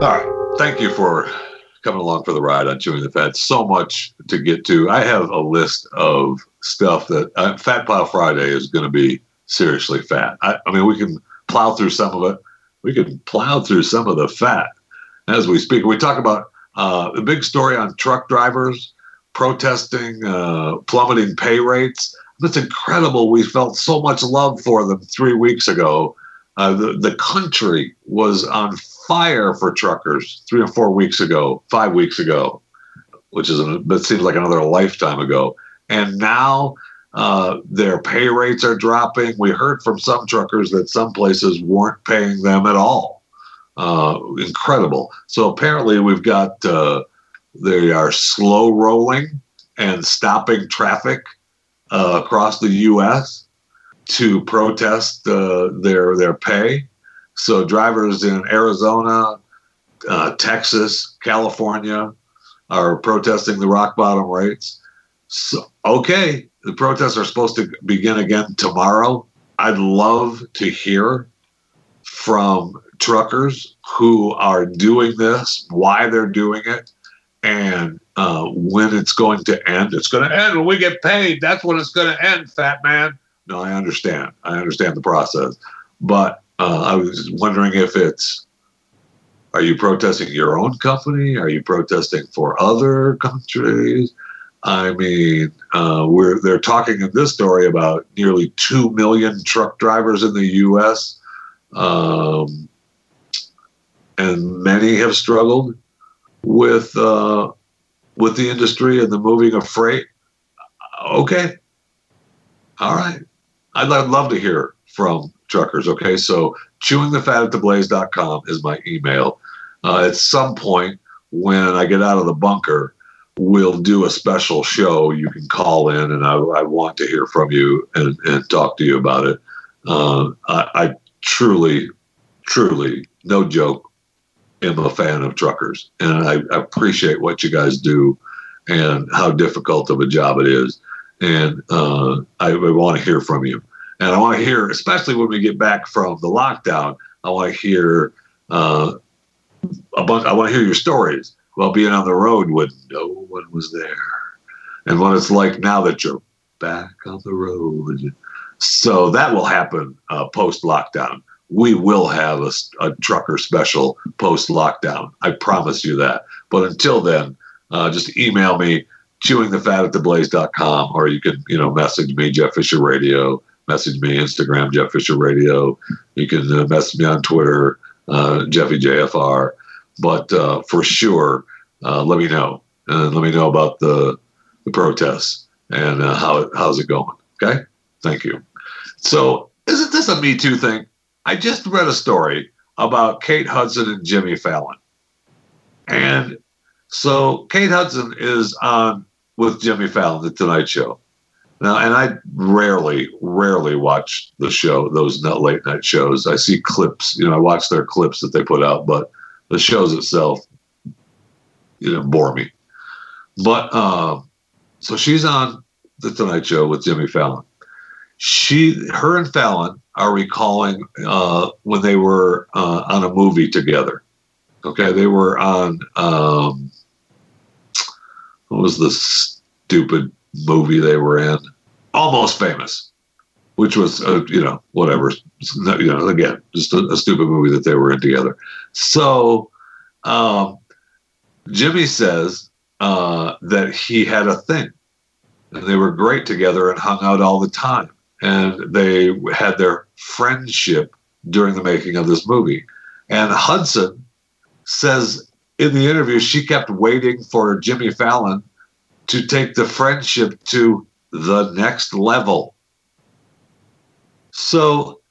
All right. Thank you for coming along for the ride on Chewing the Fat. So much to get to. I have a list of stuff that uh, Fat Plow Friday is going to be seriously fat. I, I mean, we can plow through some of it. We can plow through some of the fat as we speak. We talk about uh, the big story on truck drivers protesting uh, plummeting pay rates. That's incredible. We felt so much love for them three weeks ago. Uh, the, the country was on fire for truckers three or four weeks ago, five weeks ago, which is that seems like another lifetime ago. And now uh, their pay rates are dropping. We heard from some truckers that some places weren't paying them at all. Uh, incredible. So apparently, we've got uh, they are slow rolling and stopping traffic uh, across the U.S. to protest uh, their their pay. So drivers in Arizona, uh, Texas, California are protesting the rock bottom rates. So okay, the protests are supposed to begin again tomorrow. I'd love to hear from truckers who are doing this, why they're doing it, and uh, when it's going to end. It's going to end when we get paid. That's when it's going to end, fat man. No, I understand. I understand the process. But uh, I was wondering if it's are you protesting your own company? Are you protesting for other countries? I mean, uh, we're they're talking in this story about nearly two million truck drivers in the U.S. Um, and many have struggled with uh, with the industry and the moving of freight. Okay, all right. I'd, I'd love to hear from truckers. Okay, so chewingthefat at theblaze.com is my email. Uh, at some point when I get out of the bunker, we'll do a special show. You can call in, and I, I want to hear from you and, and talk to you about it. Uh, I, I truly, truly, no joke, am a fan of truckers, and I, I appreciate what you guys do and how difficult of a job it is. And uh, I, I want to hear from you. And I want to hear, especially when we get back from the lockdown, I want to hear uh, a bunch. I want to hear your stories about being on the road when no one was there, and what it's like now that you're back on the road. So that will happen uh, post lockdown. We will have a, a trucker special post lockdown. I promise you that. But until then, uh, just email me chewingthefat at theblaze.com or you can you know message me jeff fisher radio message me instagram jeff fisher radio. You can uh, message me on twitter uh, jeffy jfr but uh, for sure uh, let me know. And let me know about the the protests and uh, how how's it going okay? Thank you. So isn't this a me too thing? I just read a story about kate hudson and jimmy fallon. And so Kate Hudson is on with Jimmy Fallon, the Tonight Show. Now, and I rarely, rarely watch the show, those late night shows. I see clips, you know, I watch their clips that they put out, but the shows itself, you know, bore me. But uh, so she's on the Tonight Show with Jimmy Fallon. She, her, and Fallon are recalling uh, when they were uh, on a movie together. Okay, they were on. Um, what was the stupid movie they were in? Almost Famous, which was uh, you know whatever. You know, again, just a, a, stupid movie that they were in together. So um, Jimmy says uh, that he had a thing, and they were great together and hung out all the time, and they had their friendship during the making of this movie. And Hudson says in the interview she kept waiting for Jimmy Fallon to take the friendship to the next level. So,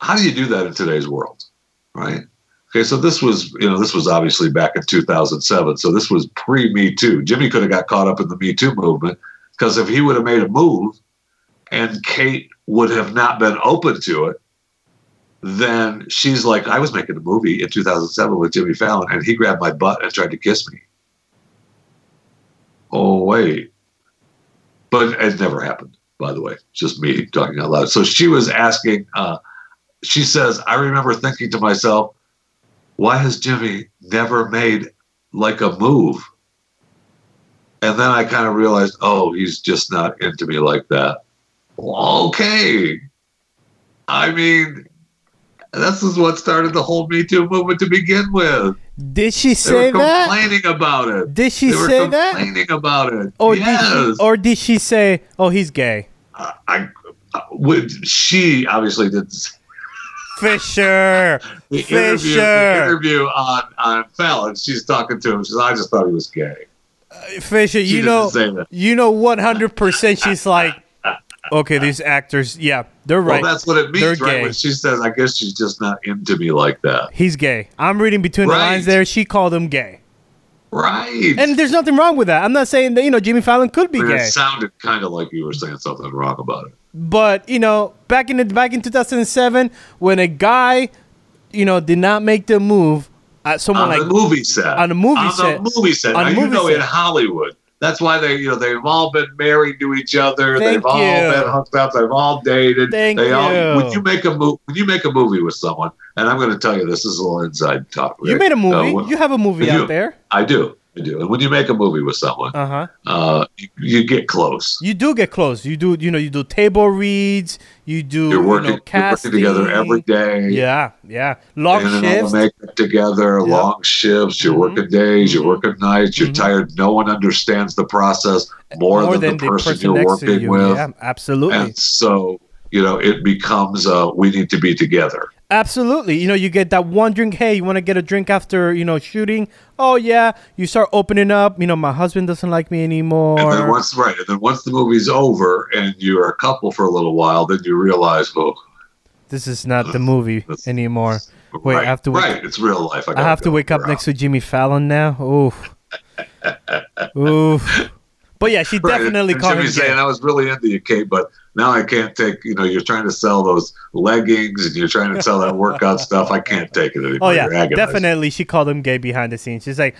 how do you do that in today's world, right? Okay, so this was, you know, this was obviously back in 2007. So this was pre Me Too. Jimmy could have got caught up in the Me Too movement because if he would have made a move and Kate would have not been open to it, then she's like, I was making a movie in 2007 with Jimmy Fallon and he grabbed my butt and tried to kiss me. Oh, wait. But it never happened, by the way. Just me talking out loud. So she was asking, uh, she says, I remember thinking to myself, why has Jimmy never made like a move? And then I kind of realized, oh, he's just not into me like that. Well, okay. I mean, this is what started the whole Me Too movement to begin with. Did she They say were that? complaining about it. Did she they were say that? complaining about it. Or yes. did she, or did she say, "Oh, he's gay"? I, I, would- she obviously didn't. Fisher, The interview, the interview on on Fallon, she's talking to him. She says, "I just thought he was gay." Fisher. She You know, you know, one hundred percent. She's like, okay, these actors, yeah, they're right. Well, that's what it means, They're right? gay. When she says, "I guess she's just not into me like that." He's gay. I'm reading between the lines there. She called him gay, Right. and there's nothing wrong with that. I'm not saying that you know Jimmy Fallon could be I mean, gay. it sounded kind of like you were saying something wrong about it. But you know, back in the back in 2007, when a guy, you know, did not make the move, uh, someone on like the movie set. on the movie set. on set. the movie set. On now, the you know, set. in Hollywood, that's why they, you know, they've all been married to each other. Thank they've all been hooked up. They've all dated. Thank they All, you. when you make a movie, when you make a movie with someone, and I'm going to tell you this, this is a little inside talk. you made a movie. Uh, when- you have a movie do. out there. I do. I do. And when you make a movie with someone, Uh huh. uh, you, you get close. You do get close. You do. You know. You do table reads. You do. You're working, You know, you're working together every day. Yeah. Yeah. Long and shifts. the makeup together, long shifts. You're Mhm. working days, you're Mhm. working nights. You're Mhm. tired. No one understands the process more, than, the person, you're working you. with. Yeah. Absolutely. And so, you know, it becomes uh, we need to be together. Absolutely. You know, you get that one drink. Hey, you want to get a drink after, you know, shooting? Oh, yeah. You start opening up. You know, my husband doesn't like me anymore. And then once right, and then once the movie's over and you're a couple for a little while, then you realize, oh, this is not the uh, movie That's- anymore. Wait, right, I have to wake, right, it's real life. I, I have to wake up next out. to Jimmy Fallon now. Oof. Oof. But yeah, she Right, definitely and Jimmy's saying I was really into you, Kate, but now I can't take. You know, you're trying to sell those leggings and you're trying to sell that workout stuff. I can't take it anymore. Oh yeah, definitely. She called him gay behind the scenes. She's like,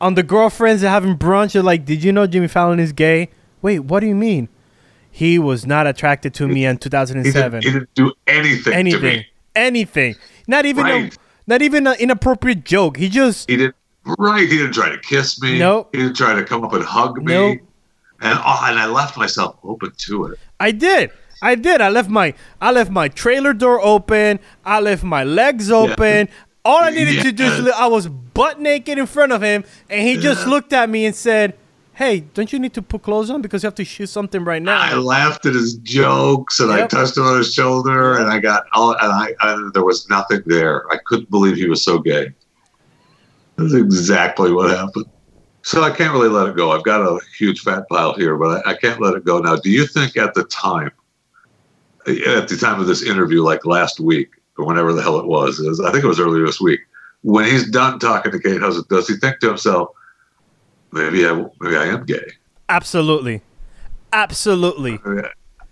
on the girlfriends having brunch. You're like, did you know Jimmy Fallon is gay? Wait, what do you mean? He was not attracted to me in He 2007. didn't, he didn't do anything, to anything, me. anything. Not even Right. a, not even an inappropriate joke. He just He didn't. Right, he didn't try to kiss me. Nope. He didn't try to come up and hug me. Nope. And oh, and I left myself open to it. I did. I did. I left my I left my trailer door open. I left my legs open. All I needed to do is I was butt naked in front of him, and he just looked at me and said, "Hey, don't you need to put clothes on because you have to shoot something right now?" I laughed at his jokes and I touched him on his shoulder and I got all and I, I there was nothing there. I couldn't believe he was so gay. That's exactly what happened. So I can't really let it go. I've got a huge fat pile here, but I, I can't let it go now. Do you think at the time, at the time of this interview, like last week or whenever the hell it was, it was I think it was earlier this week, when he's done talking to Kate Hudson, does he think to himself, maybe I maybe I am gay? Absolutely, absolutely,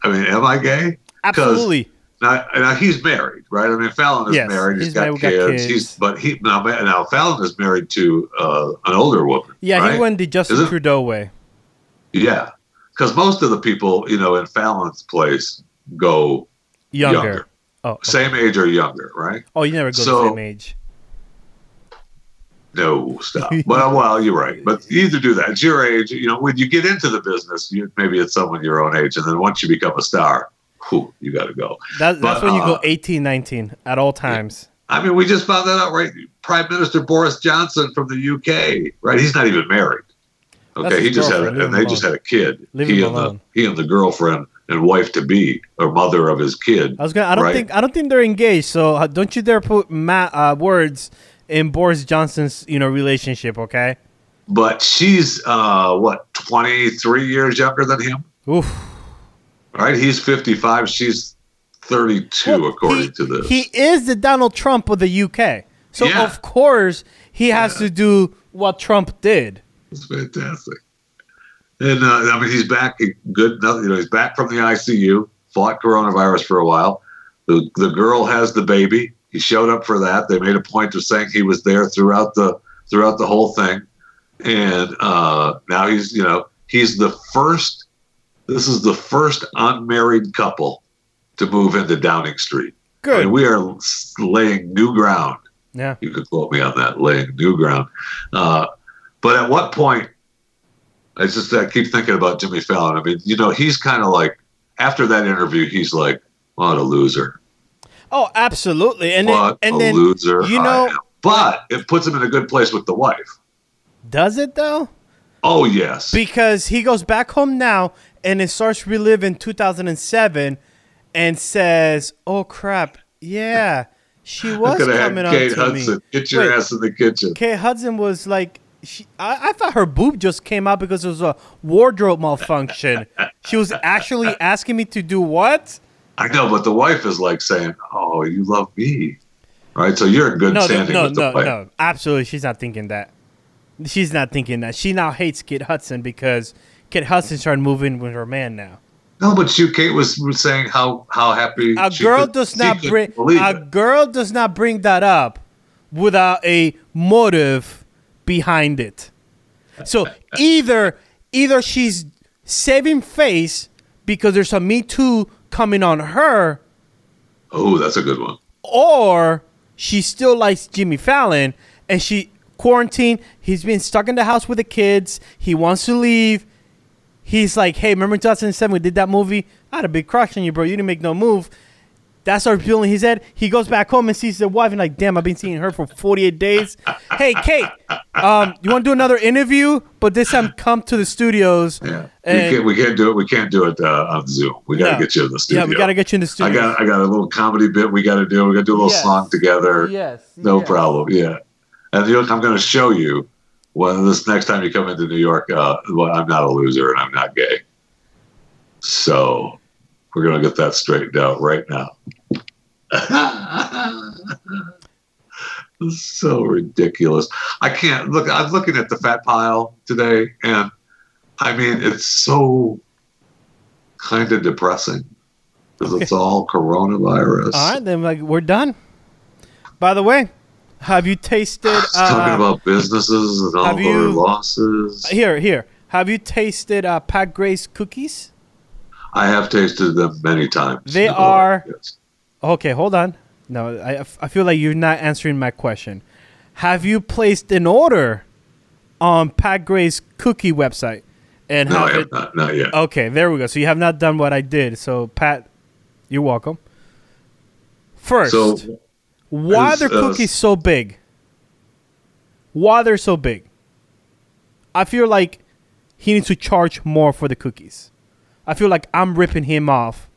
I mean, am I gay? absolutely. Now, now he's married, right? I mean, Fallon is Yes, married. he's he's got married, got kids. kids. He's but he now, now Fallon is married to uh, an older woman. Yeah, right? he went the Justin Is it- Trudeau way. Yeah, because most of the people, you know, in Fallon's place go Younger. Younger. Oh, okay. same age or younger, right? oh, you never go So- the same age. No, stop. well, well, you're right. But you either do that. It's your age. You know, when you get into the business, you, maybe it's someone your own age, and then once you become a star, whew, you got to go. That, that's when you go uh, 18, 19 at all times. I mean, we just found that out, right? Prime Minister Boris Johnson from the UK, right? He's not even married. Okay, he just had, a, and they just had a kid. Leave he and the he and the girlfriend and wife to be, or mother of his kid. I was gonna. I don't right? think. I don't think they're engaged. So uh, don't you dare put ma- uh, words in Boris Johnson's you know relationship. Okay. but she's uh, what 23 years younger than him. Oof. Right? He's 55. She's 32, Well, according he, to this. He is the Donald Trump of the UK. So Yeah. of course he has to do what Trump did. It's fantastic. And uh, I mean, he's back. Good. You know, he's back from the ICU. Fought coronavirus for a while. The the girl has the baby. He showed up for that. They made a point of saying he was there throughout the throughout the whole thing. And uh, now he's you know he's the first. This is the first unmarried couple to move into Downing Street. Good. And we are laying new ground Yeah. you could quote me on that, laying new ground. Uh, but at what point, I just I keep thinking about Jimmy Fallon. I mean, you know, he's kind of like after that interview, he's like, "What a loser! Oh, absolutely. And then and a then loser!" you know am." But it puts him in a good place with the wife. does it though? Oh yes, Because he goes back home now and it starts reliving 2007 and says, "Oh crap. Yeah. She was coming on Kate to Hudson. me." Get your Wait. ass in the kitchen. Kate Hudson was like, she, I, I thought her boob just came out because it was a wardrobe malfunction. she was actually asking me to do what? I know, but the wife is like saying, "Oh, you love me." Right, so you're in good No, no, standing no, with the no, wife. no. Absolutely, she's not thinking that. She's not thinking that. She now hates Kate Hudson because Kate Hudson started moving with her man now. No, but you, Kate was, was saying how how happy A she girl could- does not bring a it. girl does not bring that up without a motive behind it. So either either she's saving face because there's a Me Too coming on her, Oh, that's a good one. or she still likes Jimmy Fallon and she quarantined. He's been stuck in the house with the kids. He wants to leave. He's like, hey, remember in 2007 we did that movie? I had a big crush on you, bro. You didn't make no move. That starts fueling his head. He goes back home and sees the wife and like, damn, I've been seeing her for 48 days. hey, Kate, um, you want to do another interview? But this time, come to the studios. Yeah, we can't, we can't do it. We can't do it uh, on Zoom. We got to No. get you in the studio. Yeah, we got to get you in the studio. I got I got a little comedy bit we got to do. We got to do a little Yes. song together. Yes, no yes. problem. Yeah, and you know, I'm going to show you when this next time you come into New York. Uh, well, I'm not a loser and I'm not gay. So we're going to get that straightened out right now. So ridiculous. I can't look. I'm looking at the fat pile today, and I mean, it's so kind of depressing because it's all coronavirus. All right, then like we're done. By the way, have you tasted? It's talking Uh, about businesses and all have their losses. here, here. Have you tasted uh, Pat Gray's cookies? I have tasted them many times. They are- yes. Okay, hold on. No, I, I feel like you're not answering my question. Have you placed an order on Pat Gray's cookie website? And No, I have it, not. Not yet. Okay, there we go. So you have not done what I did. So Pat, you're welcome. First, So why are their uh, cookies so big? Why they're so big? I feel like he needs to charge more for the cookies. I feel like I'm ripping him off.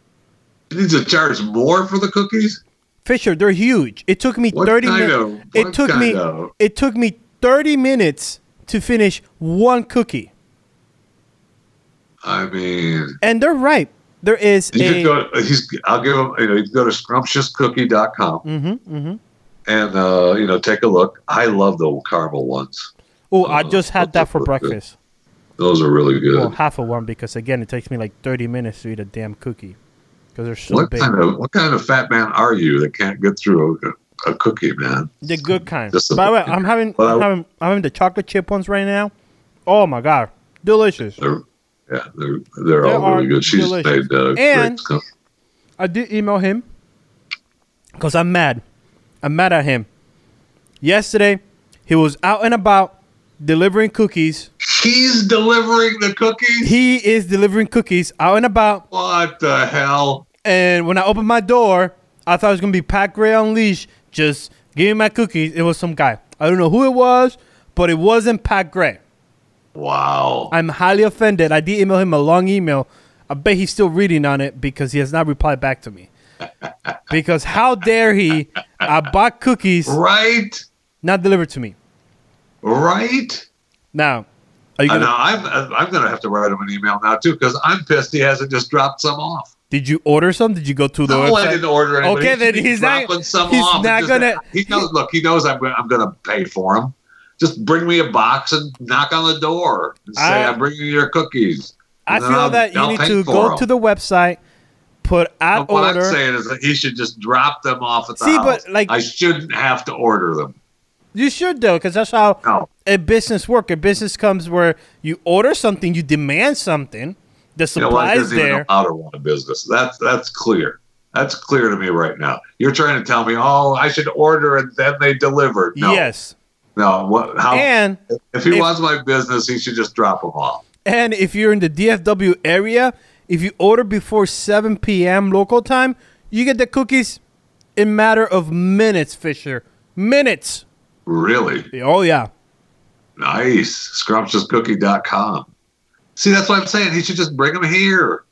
he needs to charge more for the cookies. Fisher, they're huge. It took me What 30 minutes. It took me of- it took me 30 minutes to finish one cookie. I mean, And they're right. There is you a can go. He's. I'll give him. You know, you can go to scrumptiouscookie.com Mhm, mm-hmm. and uh, you know take a look. I love the caramel ones. Oh, I Uh, just had that for are good. breakfast. Those are really good. Well, half of one because again, it takes me like 30 minutes to eat a damn cookie because they're so what big. kind of what kind of fat man are you that can't get through a, a cookie, man? The good kind. Just By the way, I'm having I'm I- having I'm having the chocolate chip ones right now. Oh my god, delicious! They're, yeah, they're they're They all really good. She's delicious. made uh, And-. I did email him because I'm mad. I'm mad at him. Yesterday, he was out and about delivering cookies. He's delivering the cookies. He is delivering cookies out and about. what the hell? And when I opened my door, I thought it was gonna be Pat Gray Unleashed. Just give me my cookies. It was some guy. I don't know who it was, but it wasn't Pat Gray. Wow. I'm highly offended. I did email him a long email. I bet he's still reading on it because he has not replied back to me. because how dare he? I bought cookies, right. not delivered to me. Right. Now, are you I gonna, know I'm uh, I'm gonna have to write him an email now too because I'm pissed he hasn't just dropped some off. did you order some? Did you go to the No, website? I didn't order any. Okay, he then should he's not- dropping some he's off. not Just- gonna- He knows. Look, he knows I'm I'm gonna pay for him. Just bring me a box and knock on the door and say I- I'm bringing you your cookies. I feel I'll- that you I'll need to go go 'em. to the website, put But what order. I'm saying is that he should just drop them off at the See, house. but, like- I shouldn't have to order them. You should though, because that's how No. a business work. A business comes where you order something, you demand something, the You what? supply is even know there. how to run a business. That's that's clear. That's clear to me right now. You're trying to tell me, oh, I should order and then they deliver. No, Yes, no. What? How? and if he if- wants my business, he should just drop them off. and if you're in the DFW area, if you order before 7 p.m. local time, you get the cookies in matter of minutes. Fisher, minutes. Really Oh yeah. nice. Scrumptiouscookie.com. See, that's what I'm saying. He should just bring them here.